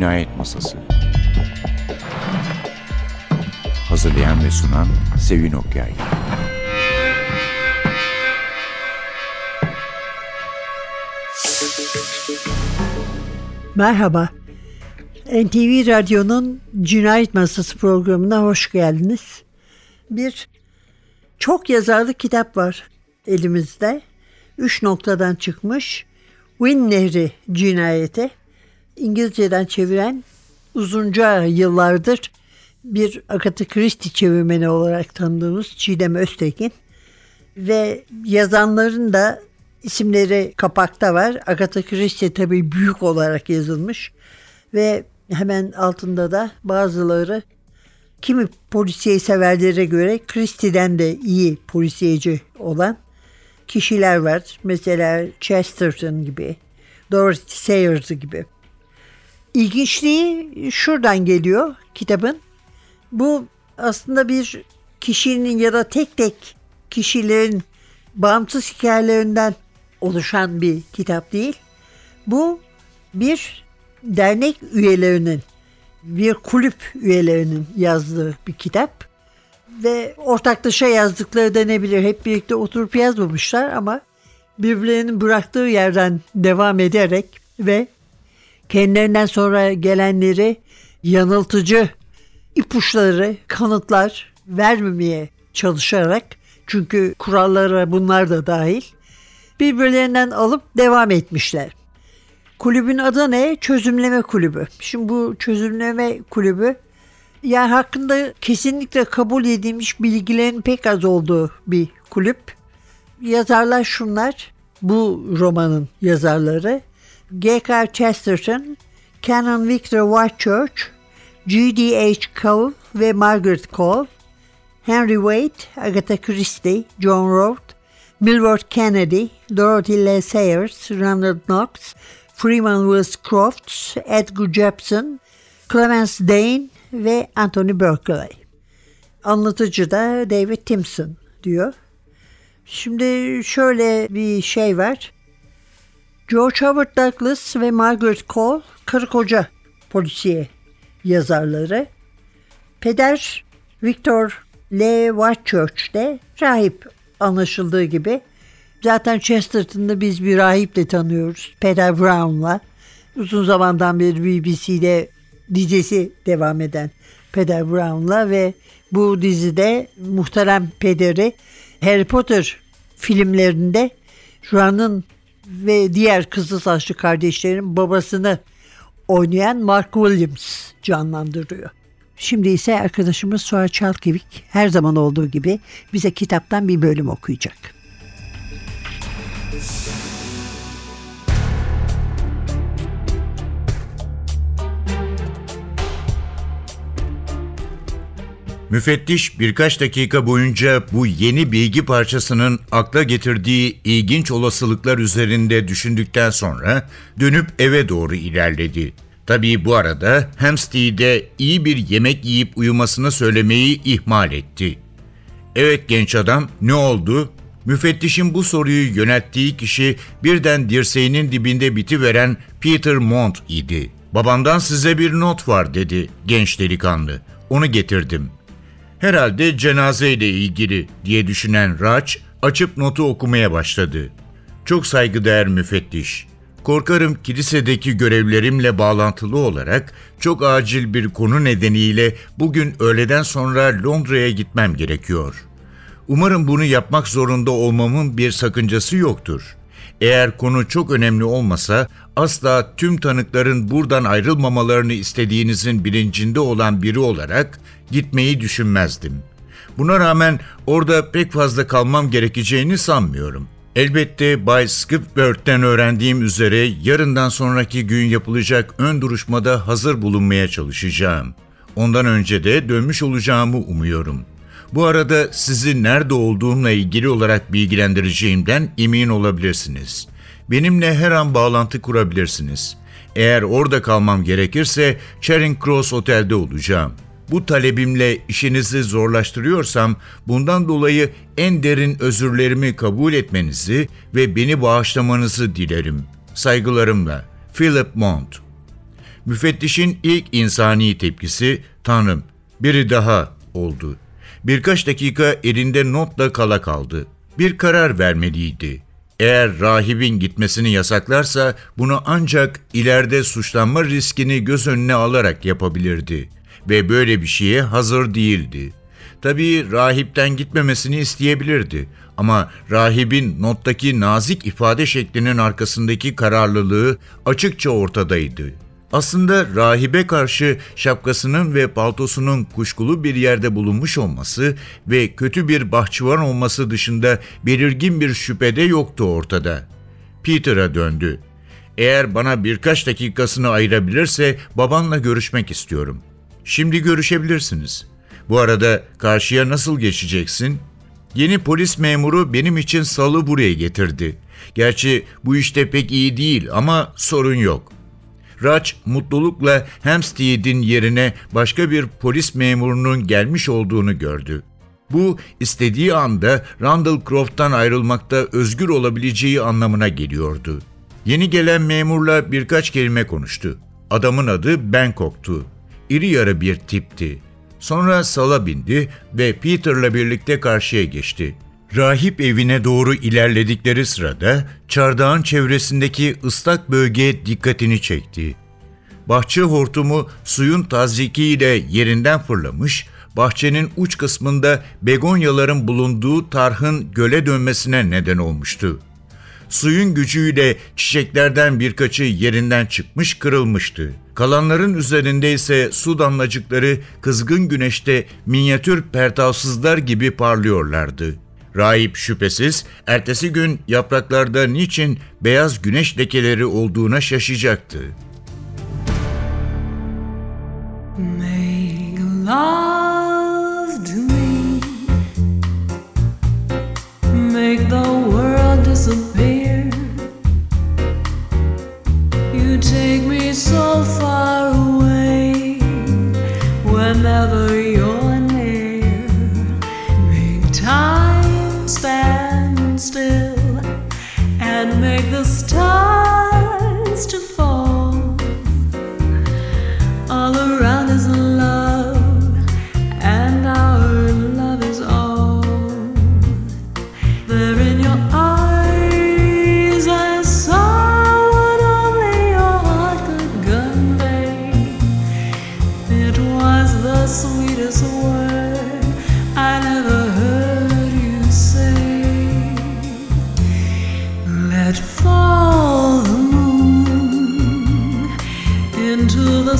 Cinayet Masası Hazırlayan ve sunan Sevin Okyay Merhaba. NTV Radyo'nun Cinayet Masası programına hoş geldiniz. Bir çok yazarlı kitap var elimizde. Üç noktadan çıkmış. Win Nehri cinayeti. İngilizceden çeviren uzunca yıllardır bir Agatha Christie çevirmeni olarak tanıdığımız Çiğdem Öztekin ve yazanların da isimleri kapakta var. Agatha Christie tabii büyük olarak yazılmış ve hemen altında da bazıları kimi polisiye severlere göre Christie'den de iyi polisiyeci olan kişiler var. Mesela Chesterton gibi, Dorothy Sayers gibi. İlginçliği şuradan geliyor kitabın. Bu aslında bir kişinin ya da tek tek kişilerin bağımsız hikayelerinden oluşan bir kitap değil. Bu bir dernek üyelerinin, bir kulüp üyelerinin yazdığı bir kitap. Ve ortaklaşa yazdıkları denebilir. Hep birlikte oturup yazmamışlar ama birbirlerinin bıraktığı yerden devam ederek ve kendilerinden sonra gelenleri yanıltıcı ipuçları, kanıtlar vermemeye çalışarak çünkü kurallara bunlar da dahil birbirlerinden alıp devam etmişler. Kulübün adı ne? Çözümleme Kulübü. Şimdi bu Çözümleme Kulübü yani hakkında kesinlikle kabul edilmiş bilgilerin pek az olduğu bir kulüp. Yazarlar şunlar. Bu romanın yazarları. G.K. Chesterton, Canon Victor Whitechurch, G.D.H. Cole ve Margaret Cole, Henry Waite, Agatha Christie, John Roth, Milward Kennedy, Dorothy L. Sayers, Ronald Knox, Freeman Willis Crofts, Edgar Jepson, Clemens Dane ve Anthony Berkeley. Anlatıcı da David Timson diyor. Şimdi şöyle bir şey var. George Howard Douglas ve Margaret Cole karı koca polisiye yazarları. Peder Victor L. Whitechurch de rahip anlaşıldığı gibi. Zaten Chesterton'da biz bir rahiple tanıyoruz. Peder Brown'la. Uzun zamandan beri BBC'de dizisi devam eden Peder Brown'la ve bu dizide muhterem pederi Harry Potter filmlerinde Ron'un ve diğer kızıl saçlı kardeşlerin babasını oynayan Mark Williams canlandırıyor. Şimdi ise arkadaşımız Suha Çalkevik her zaman olduğu gibi bize kitaptan bir bölüm okuyacak. Müfettiş birkaç dakika boyunca bu yeni bilgi parçasının akla getirdiği ilginç olasılıklar üzerinde düşündükten sonra dönüp eve doğru ilerledi. Tabii bu arada Hampstead'e iyi bir yemek yiyip uyumasını söylemeyi ihmal etti. Evet genç adam ne oldu? Müfettişin bu soruyu yönelttiği kişi birden dirseğinin dibinde bitiveren Peter Mont idi. Babamdan size bir not var dedi genç delikanlı. Onu getirdim. Herhalde cenazeyle ilgili diye düşünen Raç açıp notu okumaya başladı. Çok saygıdeğer müfettiş. Korkarım kilisedeki görevlerimle bağlantılı olarak çok acil bir konu nedeniyle bugün öğleden sonra Londra'ya gitmem gerekiyor. Umarım bunu yapmak zorunda olmamın bir sakıncası yoktur. Eğer konu çok önemli olmasa asla tüm tanıkların buradan ayrılmamalarını istediğinizin bilincinde olan biri olarak gitmeyi düşünmezdim. Buna rağmen orada pek fazla kalmam gerekeceğini sanmıyorum. Elbette Bay Skipworth'ten öğrendiğim üzere yarından sonraki gün yapılacak ön duruşmada hazır bulunmaya çalışacağım. Ondan önce de dönmüş olacağımı umuyorum. Bu arada sizi nerede olduğumla ilgili olarak bilgilendireceğimden emin olabilirsiniz. Benimle her an bağlantı kurabilirsiniz. Eğer orada kalmam gerekirse Charing Cross Otel'de olacağım. Bu talebimle işinizi zorlaştırıyorsam bundan dolayı en derin özürlerimi kabul etmenizi ve beni bağışlamanızı dilerim. Saygılarımla Philip Mont Müfettişin ilk insani tepkisi Tanrım biri daha oldu. Birkaç dakika elinde notla kala kaldı. Bir karar vermeliydi. Eğer rahibin gitmesini yasaklarsa bunu ancak ileride suçlanma riskini göz önüne alarak yapabilirdi ve böyle bir şeye hazır değildi. Tabii rahipten gitmemesini isteyebilirdi ama rahibin nottaki nazik ifade şeklinin arkasındaki kararlılığı açıkça ortadaydı. Aslında rahibe karşı şapkasının ve paltosunun kuşkulu bir yerde bulunmuş olması ve kötü bir bahçıvan olması dışında belirgin bir şüphede yoktu ortada. Peter'a döndü. Eğer bana birkaç dakikasını ayırabilirse babanla görüşmek istiyorum. Şimdi görüşebilirsiniz. Bu arada karşıya nasıl geçeceksin? Yeni polis memuru benim için salı buraya getirdi. Gerçi bu işte pek iyi değil ama sorun yok.'' Raç mutlulukla Hampstead'in yerine başka bir polis memurunun gelmiş olduğunu gördü. Bu istediği anda Randall Croft'tan ayrılmakta özgür olabileceği anlamına geliyordu. Yeni gelen memurla birkaç kelime konuştu. Adamın adı Bangkok'tu. İri yarı bir tipti. Sonra sala bindi ve Peter'la birlikte karşıya geçti. Rahip evine doğru ilerledikleri sırada çardağın çevresindeki ıslak bölge dikkatini çekti. Bahçe hortumu suyun tazikiyle yerinden fırlamış, bahçenin uç kısmında begonyaların bulunduğu tarhın göle dönmesine neden olmuştu. Suyun gücüyle çiçeklerden birkaçı yerinden çıkmış kırılmıştı. Kalanların üzerinde ise su damlacıkları kızgın güneşte minyatür pertavsızlar gibi parlıyorlardı.'' Rahip şüphesiz ertesi gün yapraklarda niçin beyaz güneş lekeleri olduğuna şaşacaktı. Make love to me. Make the world disappear. Take me so far away. Whenever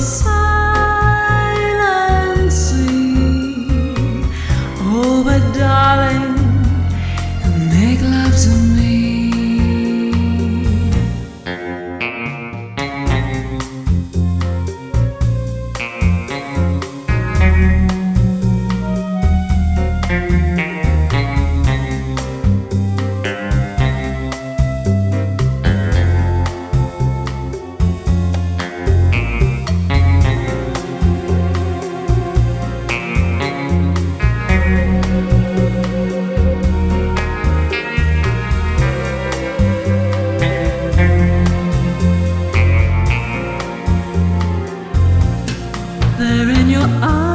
silent sea. Oh, but darling, I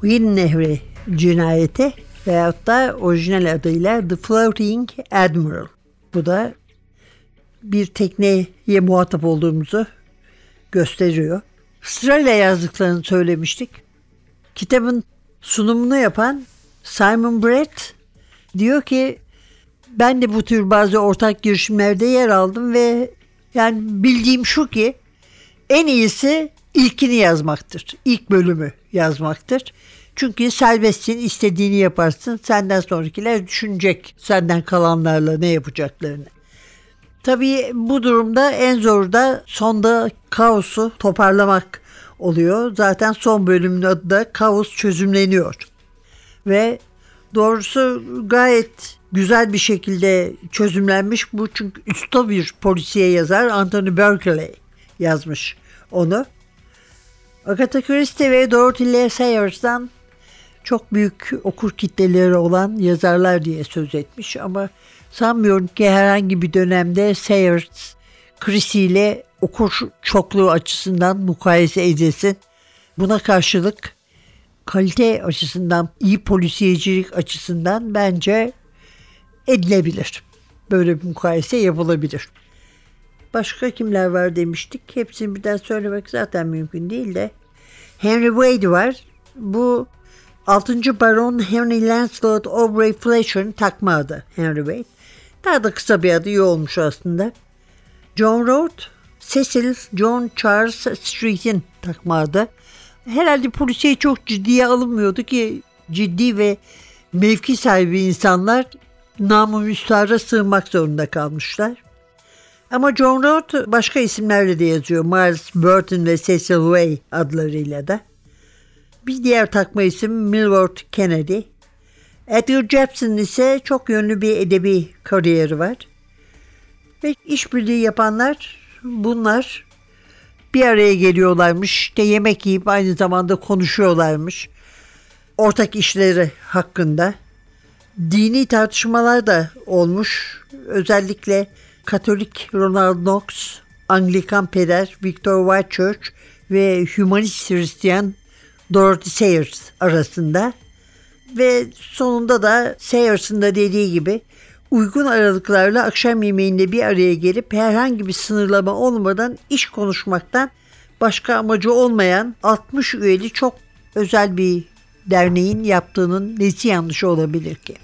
Win Nehri cinayeti veyahut da orijinal adıyla The Floating Admiral. Bu da bir tekneye muhatap olduğumuzu gösteriyor. Sırayla yazdıklarını söylemiştik. Kitabın sunumunu yapan Simon Brett diyor ki ben de bu tür bazı ortak girişimlerde yer aldım ve Yani bildiğim şu ki en iyisi ilkini yazmaktır. İlk bölümü yazmaktır. Çünkü serbestsin, istediğini yaparsın. Senden sonrakiler düşünecek senden kalanlarla ne yapacaklarını. Tabii bu durumda en zor da sonda kaosu toparlamak oluyor. Zaten son bölümün adı da kaos çözümleniyor. Ve doğrusu gayet güzel bir şekilde çözümlenmiş bu çünkü usta bir polisiye yazar Anthony Berkeley yazmış onu. Agatha Christie ve Dorothy L. Sayers'dan çok büyük okur kitleleri olan yazarlar diye söz etmiş ama sanmıyorum ki herhangi bir dönemde Sayers Christie ile okur çokluğu açısından mukayese edilsin. Buna karşılık kalite açısından, iyi polisiyecilik açısından bence edilebilir. Böyle bir mukayese yapılabilir. Başka kimler var demiştik. Hepsini birden söylemek zaten mümkün değil de. Henry Wade var. Bu 6. Baron Henry Lancelot Aubrey Fletcher'ın takma adı Henry Wade. Daha da kısa bir adı iyi olmuş aslında. John Road, Cecil John Charles Street'in takma adı. Herhalde polisiye çok ciddiye alınmıyordu ki ciddi ve mevki sahibi insanlar namı müstahara sığınmak zorunda kalmışlar. Ama John Roth başka isimlerle de yazıyor. Miles Burton ve Cecil Way adlarıyla da. Bir diğer takma isim Milward Kennedy. Edgar Jepson ise çok yönlü bir edebi kariyeri var. Ve işbirliği yapanlar bunlar bir araya geliyorlarmış. İşte yemek yiyip aynı zamanda konuşuyorlarmış. Ortak işleri hakkında. Dini tartışmalar da olmuş. Özellikle Katolik Ronald Knox, Anglikan peder Victor Whitechurch ve Humanist Hristiyan Dorothy Sayers arasında. Ve sonunda da Sayers'ın da dediği gibi uygun aralıklarla akşam yemeğinde bir araya gelip herhangi bir sınırlama olmadan iş konuşmaktan başka amacı olmayan 60 üyeli çok özel bir derneğin yaptığının nesi yanlış olabilir ki?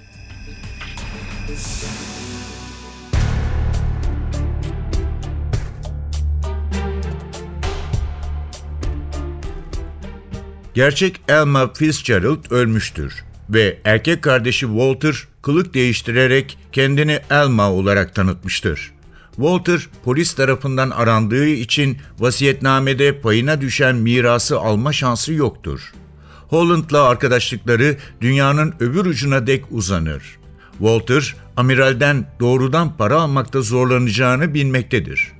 Gerçek Elma Fitzgerald ölmüştür ve erkek kardeşi Walter kılık değiştirerek kendini Elma olarak tanıtmıştır. Walter polis tarafından arandığı için vasiyetnamede payına düşen mirası alma şansı yoktur. Holland'la arkadaşlıkları dünyanın öbür ucuna dek uzanır. Walter, amiralden doğrudan para almakta zorlanacağını bilmektedir.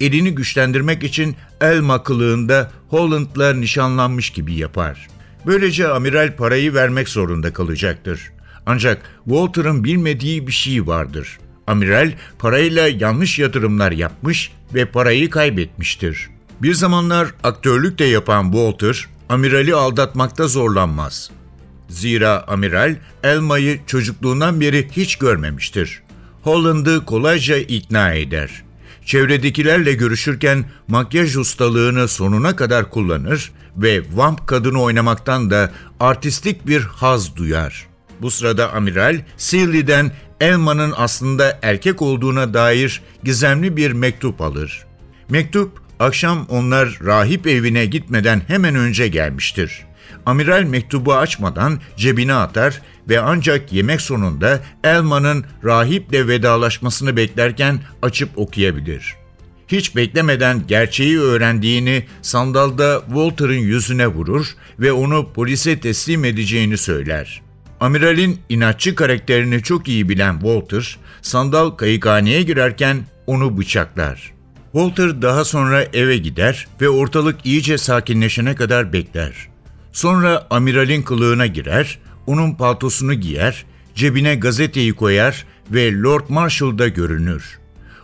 Elini güçlendirmek için Elma kılığında Holland'la nişanlanmış gibi yapar. Böylece amiral parayı vermek zorunda kalacaktır. Ancak Walter'ın bilmediği bir şey vardır. Amiral parayla yanlış yatırımlar yapmış ve parayı kaybetmiştir. Bir zamanlar aktörlük de yapan Walter, amirali aldatmakta zorlanmaz. Zira amiral Elma'yı çocukluğundan beri hiç görmemiştir. Holland'ı kolayca ikna eder. Çevredekilerle görüşürken makyaj ustalığını sonuna kadar kullanır ve vamp kadını oynamaktan da artistik bir haz duyar. Bu sırada amiral Seeley'den Elma'nın aslında erkek olduğuna dair gizemli bir mektup alır. Mektup akşam onlar rahip evine gitmeden hemen önce gelmiştir. Amiral mektubu açmadan cebine atar ve ancak yemek sonunda Elma'nın rahiple vedalaşmasını beklerken açıp okuyabilir. Hiç beklemeden gerçeği öğrendiğini sandalda Walter'ın yüzüne vurur ve onu polise teslim edeceğini söyler. Amiralin inatçı karakterini çok iyi bilen Walter, sandal kayıkhaneye girerken onu bıçaklar. Walter daha sonra eve gider ve ortalık iyice sakinleşene kadar bekler. Sonra amiralin kılığına girer, onun paltosunu giyer, cebine gazeteyi koyar ve Lord Marshall'da görünür.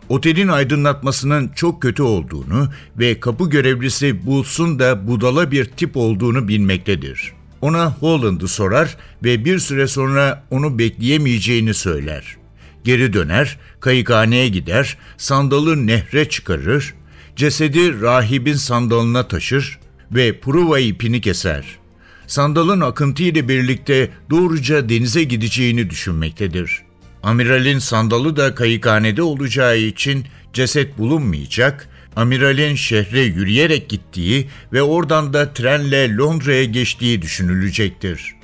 Otelin aydınlatmasının çok kötü olduğunu ve kapı görevlisi Buls'un da budala bir tip olduğunu bilmektedir. Ona Holland'ı sorar ve bir süre sonra onu bekleyemeyeceğini söyler. Geri döner, kayıkhaneye gider, sandalı nehre çıkarır, cesedi rahibin sandalına taşır ve pruva ipini keser. Sandalın akıntı ile birlikte doğruca denize gideceğini düşünmektedir. Amiralin sandalı da kayıkhanede olacağı için ceset bulunmayacak, amiralin şehre yürüyerek gittiği ve oradan da trenle Londra'ya geçtiği düşünülecektir.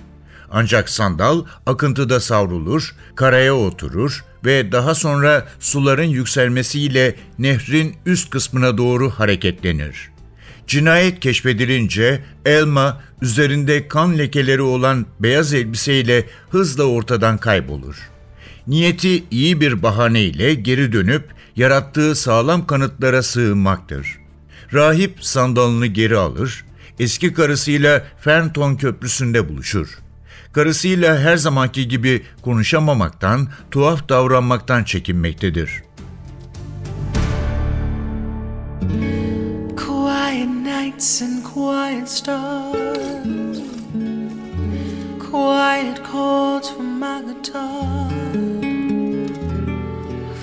Ancak sandal akıntıda savrulur, karaya oturur ve daha sonra suların yükselmesiyle nehrin üst kısmına doğru hareketlenir. Cinayet keşfedilince Elma üzerinde kan lekeleri olan beyaz elbiseyle hızla ortadan kaybolur. Niyeti iyi bir bahaneyle geri dönüp yarattığı sağlam kanıtlara sığınmaktır. Rahip sandalını geri alır, eski karısıyla Fernton Köprüsü'nde buluşur. Karısıyla her zamanki gibi konuşamamaktan, tuhaf davranmaktan çekinmektedir. Quiet nights and quiet stars. Quiet chords from my guitar.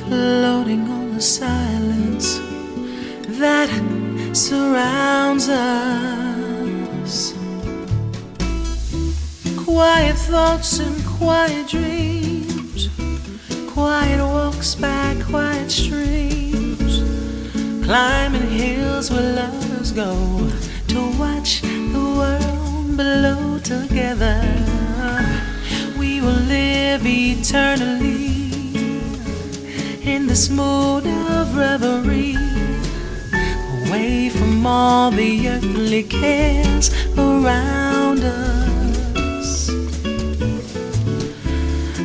Floating on the silence that surrounds us. Quiet thoughts and quiet dreams. Quiet walks by quiet streams. Climbing hills where lovers go to watch the world below together. We will live eternally in this mood of reverie, away from all the earthly cares around us.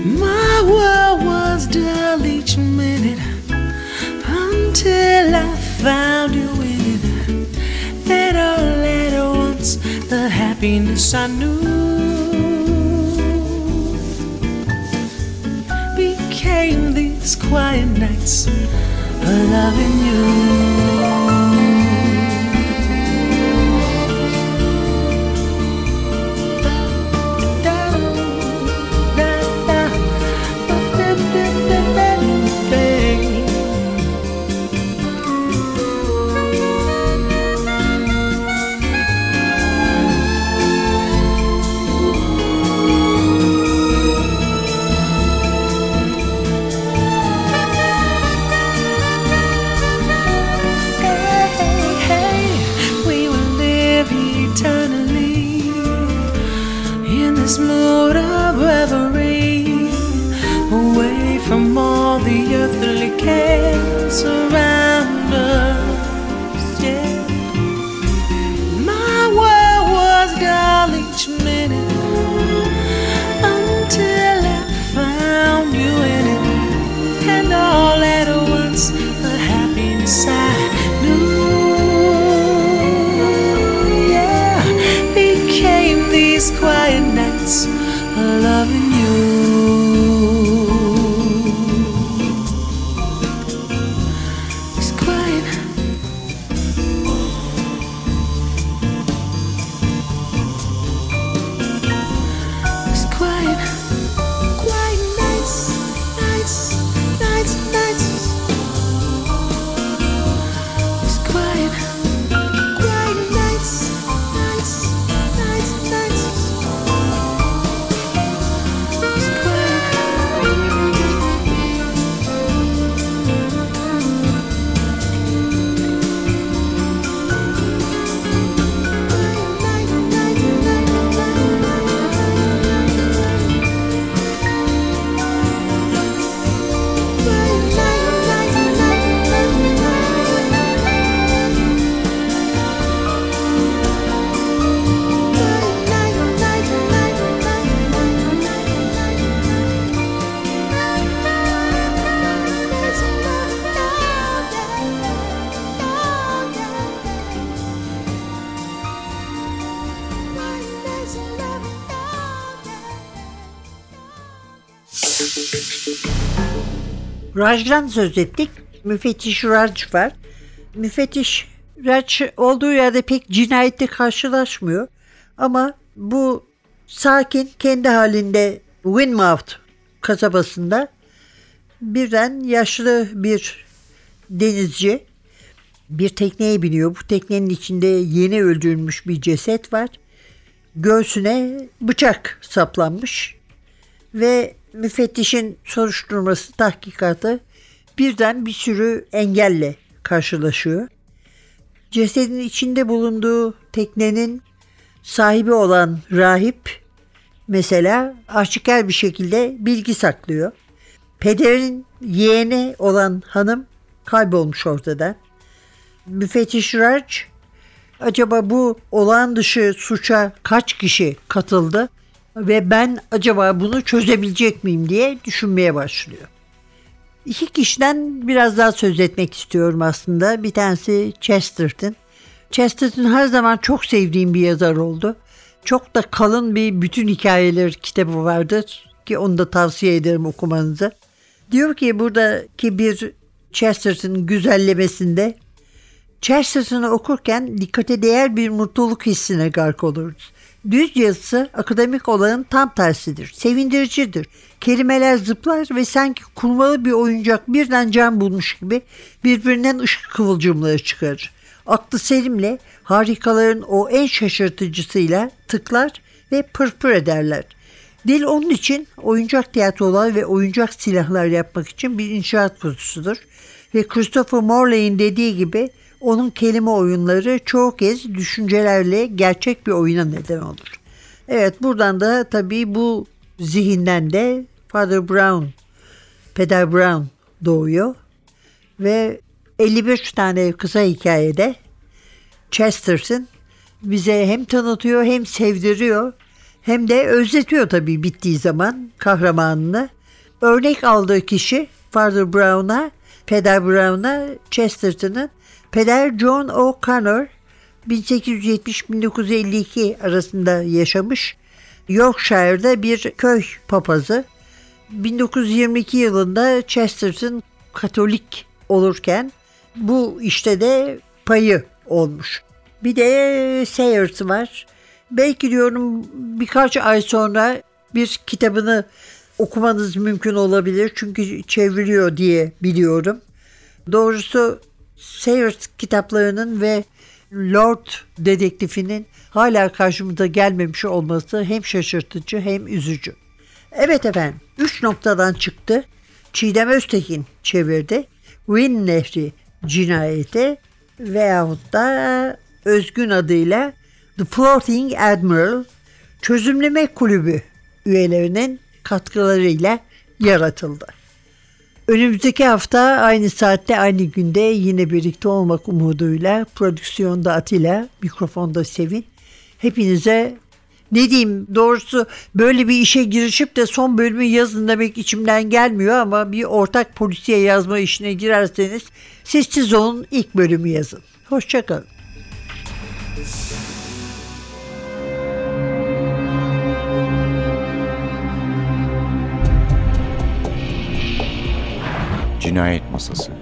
My world was dull each minute until I found you happiness I knew became these quiet nights of loving you. surround Raj'dan söz ettik. Müfettiş Raj var. Müfettiş Raj olduğu yerde pek cinayette karşılaşmıyor. Ama bu sakin kendi halinde Winmouth kasabasında birden yaşlı bir denizci bir tekneye biniyor. Bu teknenin içinde yeni öldürülmüş bir ceset var. Göğsüne bıçak saplanmış ve müfettişin soruşturması, tahkikatı bir birden bir sürü engelle karşılaşıyor. Cesedin içinde bulunduğu teknenin sahibi olan rahip mesela aşikar bir şekilde bilgi saklıyor. Pederin yeğeni olan hanım kaybolmuş ortada. Müfettiş Raj acaba bu olağan dışı suça kaç kişi katıldı ve ben acaba bunu çözebilecek miyim diye düşünmeye başlıyor. İki kişiden biraz daha söz etmek istiyorum aslında. Bir tanesi Chesterton. Chesterton her zaman çok sevdiğim bir yazar oldu. Çok da kalın bir bütün hikayeler kitabı vardır ki onu da tavsiye ederim okumanızı. Diyor ki buradaki bir Chesterton güzellemesinde Chesterton'ı okurken dikkate değer bir mutluluk hissine gark oluruz. Düz yazısı akademik olanın tam tersidir. Sevindiricidir. Kelimeler zıplar ve sanki kurmalı bir oyuncak birden can bulmuş gibi birbirinden ışık kıvılcımları çıkarır. Aklı selimle harikaların o en şaşırtıcısıyla tıklar ve pırpır ederler. Dil onun için oyuncak tiyatrolar ve oyuncak silahlar yapmak için bir inşaat kutusudur. Ve Christopher Morley'in dediği gibi onun kelime oyunları çoğu kez düşüncelerle gerçek bir oyuna neden olur. Evet buradan da tabii bu zihinden de Father Brown, Peder Brown doğuyor. Ve 51 tane kısa hikayede Chesterton bize hem tanıtıyor hem sevdiriyor hem de özletiyor tabii bittiği zaman kahramanını. Örnek aldığı kişi Father Brown'a, Peder Brown'a Chesterton'ın Peder John O'Connor 1870-1952 arasında yaşamış. Yorkshire'da bir köy papazı. 1922 yılında Chesterton Katolik olurken bu işte de payı olmuş. Bir de Sayers var. Belki diyorum birkaç ay sonra bir kitabını okumanız mümkün olabilir. Çünkü çeviriyor diye biliyorum. Doğrusu Sayers kitaplarının ve Lord dedektifinin hala karşımıza gelmemiş olması hem şaşırtıcı hem üzücü. Evet efendim, üç noktadan çıktı. Çiğdem Öztekin çevirdi. Win Nehri cinayeti veyahut da özgün adıyla The Floating Admiral çözümleme kulübü üyelerinin katkılarıyla yaratıldı. Önümüzdeki hafta aynı saatte aynı günde yine birlikte olmak umuduyla prodüksiyonda Atilla, mikrofonda Sevin. Hepinize ne diyeyim doğrusu böyle bir işe girişip de son bölümü yazın demek içimden gelmiyor ama bir ortak polisiye yazma işine girerseniz sessiz olun ilk bölümü yazın. Hoşçakalın. Cinayet Masası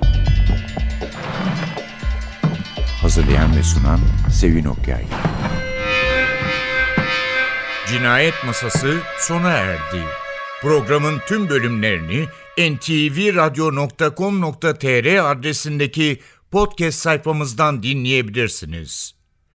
Hazırlayan ve sunan Sevin Okyay Cinayet Masası sona erdi. Programın tüm bölümlerini ntvradio.com.tr adresindeki podcast sayfamızdan dinleyebilirsiniz.